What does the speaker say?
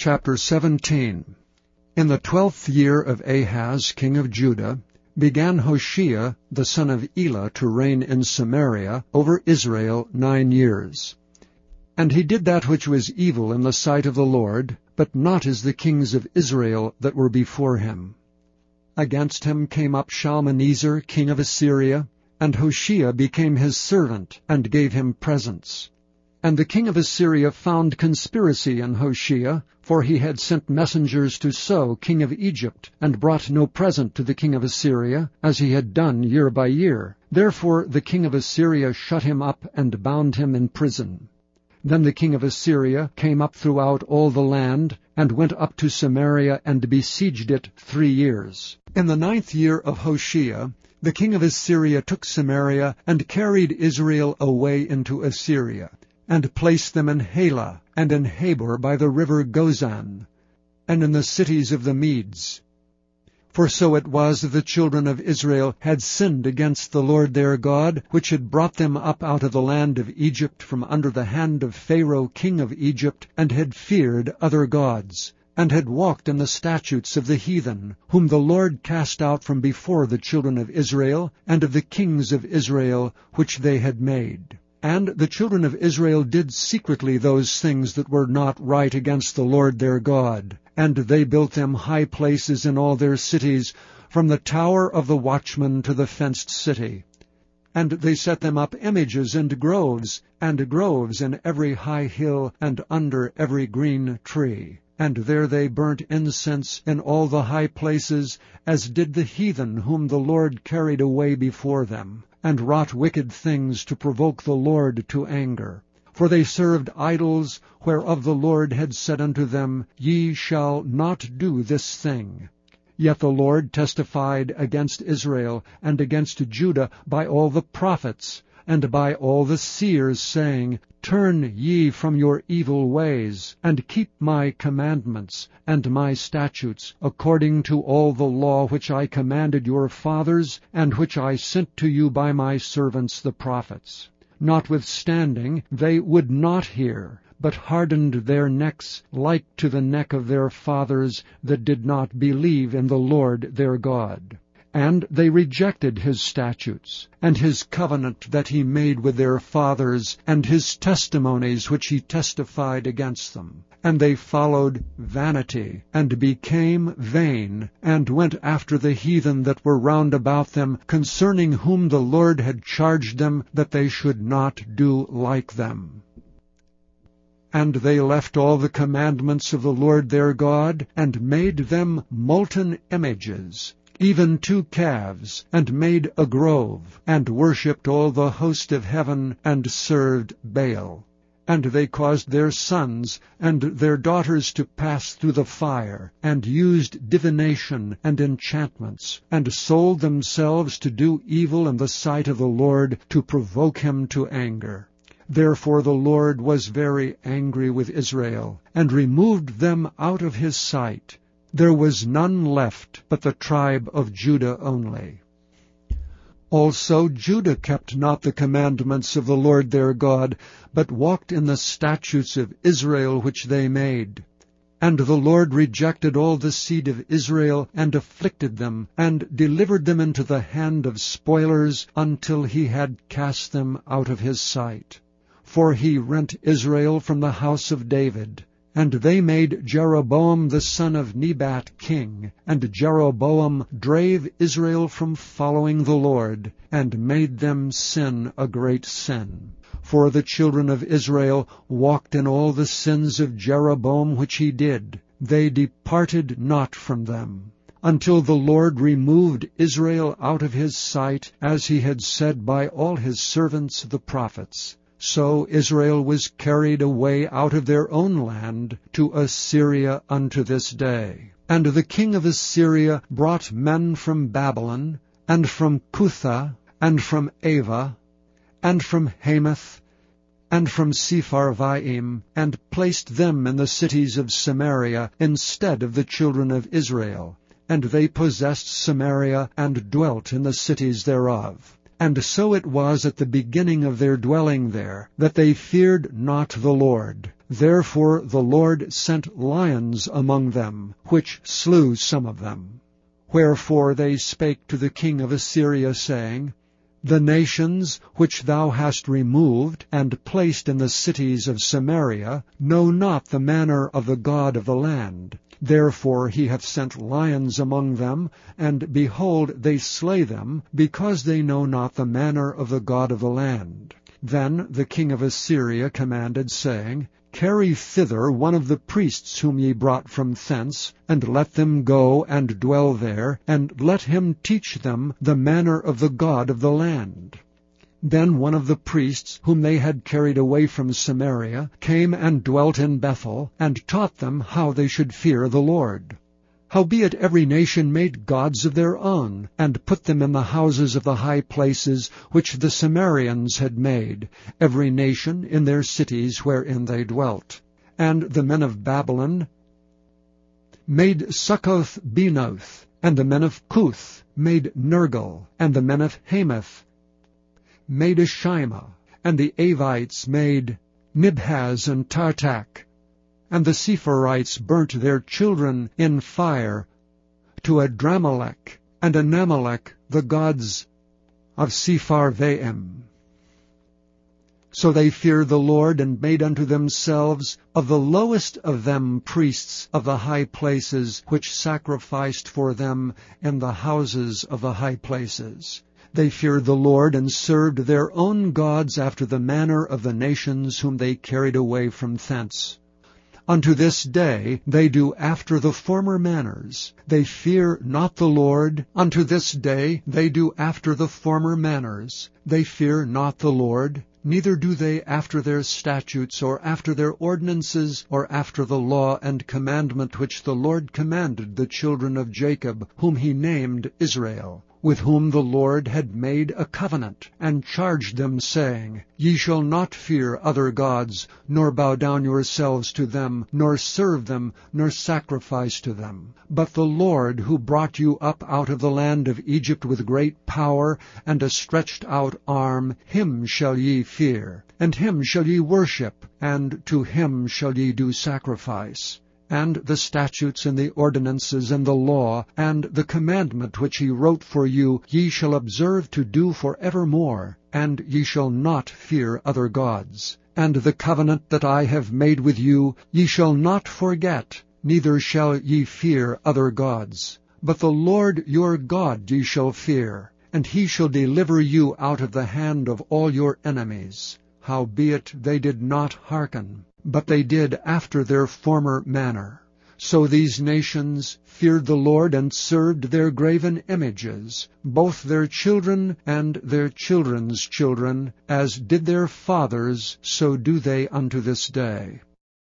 Chapter 17 In the twelfth year of Ahaz king of Judah began Hoshea the son of Elah to reign in Samaria over Israel nine years. And he did that which was evil in the sight of the Lord, but not as the kings of Israel that were before him. Against him came up Shalmaneser king of Assyria, and Hoshea became his servant, and gave him presents. And the king of Assyria found conspiracy in Hoshea, for he had sent messengers to So king of Egypt, and brought no present to the king of Assyria, as he had done year by year. Therefore the king of Assyria shut him up, and bound him in prison. Then the king of Assyria came up throughout all the land, and went up to Samaria, and besieged it three years. In the ninth year of Hoshea, the king of Assyria took Samaria, and carried Israel away into Assyria and placed them in Halah, and in Habor by the river Gozan, and in the cities of the Medes. For so it was that the children of Israel had sinned against the Lord their God, which had brought them up out of the land of Egypt from under the hand of Pharaoh king of Egypt, and had feared other gods, and had walked in the statutes of the heathen, whom the Lord cast out from before the children of Israel, and of the kings of Israel, which they had made. And the children of Israel did secretly those things that were not right against the Lord their God. And they built them high places in all their cities, from the tower of the watchman to the fenced city. And they set them up images and groves, and groves in every high hill, and under every green tree. And there they burnt incense in all the high places, as did the heathen whom the Lord carried away before them and wrought wicked things to provoke the Lord to anger. For they served idols, whereof the Lord had said unto them, Ye shall not do this thing. Yet the Lord testified against Israel and against Judah by all the prophets, and by all the seers, saying, Turn ye from your evil ways, and keep my commandments and my statutes, according to all the law which I commanded your fathers, and which I sent to you by my servants the prophets. Notwithstanding, they would not hear, but hardened their necks like to the neck of their fathers that did not believe in the Lord their God. And they rejected his statutes, and his covenant that he made with their fathers, and his testimonies which he testified against them. And they followed vanity, and became vain, and went after the heathen that were round about them, concerning whom the Lord had charged them that they should not do like them. And they left all the commandments of the Lord their God, and made them molten images, even two calves, and made a grove, and worshipped all the host of heaven, and served Baal. And they caused their sons and their daughters to pass through the fire, and used divination and enchantments, and sold themselves to do evil in the sight of the Lord, to provoke him to anger. Therefore the Lord was very angry with Israel, and removed them out of his sight, there was none left but the tribe of Judah only. Also Judah kept not the commandments of the Lord their God, but walked in the statutes of Israel which they made. And the Lord rejected all the seed of Israel, and afflicted them, and delivered them into the hand of spoilers, until he had cast them out of his sight. For he rent Israel from the house of David, and they made Jeroboam the son of Nebat king, and Jeroboam drave Israel from following the Lord, and made them sin a great sin. For the children of Israel walked in all the sins of Jeroboam which he did. They departed not from them until the Lord removed Israel out of his sight, as he had said by all his servants the prophets. So Israel was carried away out of their own land to Assyria unto this day. And the king of Assyria brought men from Babylon, and from Cuthah, and from Ava, and from Hamath, and from Sepharvaim, and placed them in the cities of Samaria instead of the children of Israel. And they possessed Samaria, and dwelt in the cities thereof. And so it was at the beginning of their dwelling there, that they feared not the Lord. Therefore the Lord sent lions among them, which slew some of them. Wherefore they spake to the king of Assyria, saying, The nations which thou hast removed, and placed in the cities of Samaria, know not the manner of the God of the land. Therefore he hath sent lions among them, and behold, they slay them, because they know not the manner of the God of the land. Then the king of Assyria commanded, saying, Carry thither one of the priests whom ye brought from thence, and let them go and dwell there, and let him teach them the manner of the God of the land. Then one of the priests, whom they had carried away from Samaria, came and dwelt in Bethel, and taught them how they should fear the Lord. Howbeit every nation made gods of their own, and put them in the houses of the high places which the Samaritans had made, every nation in their cities wherein they dwelt. And the men of Babylon made Succoth Benoth, and the men of Cuth made Nergal, and the men of Hamath made Ashima, and the Avites made Nibhaz and Tartak, and the Sepharvites burnt their children in fire to Adrammelech and Anammelech, the gods of Sepharvaim. So they feared the Lord, and made unto themselves of the lowest of them priests of the high places, which sacrificed for them in the houses of the high places. They feared the Lord, and served their own gods after the manner of the nations whom they carried away from thence. Unto this day they do after the former manners. They fear not the Lord. Unto this day they do after the former manners. They fear not the Lord, neither do they after their statutes, or after their ordinances, or after the law and commandment which the Lord commanded the children of Jacob, whom he named Israel with whom the Lord had made a covenant, and charged them, saying, Ye shall not fear other gods, nor bow down yourselves to them, nor serve them, nor sacrifice to them. But the Lord, who brought you up out of the land of Egypt with great power and a stretched out arm, him shall ye fear, and him shall ye worship, and to him shall ye do sacrifice and the statutes and the ordinances and the law and the commandment which he wrote for you ye shall observe to do for evermore, and ye shall not fear other gods. And the covenant that I have made with you ye shall not forget, neither shall ye fear other gods. But the Lord your God ye shall fear, and he shall deliver you out of the hand of all your enemies. Howbeit they did not hearken but they did after their former manner. So these nations feared the Lord and served their graven images, both their children and their children's children, as did their fathers, so do they unto this day.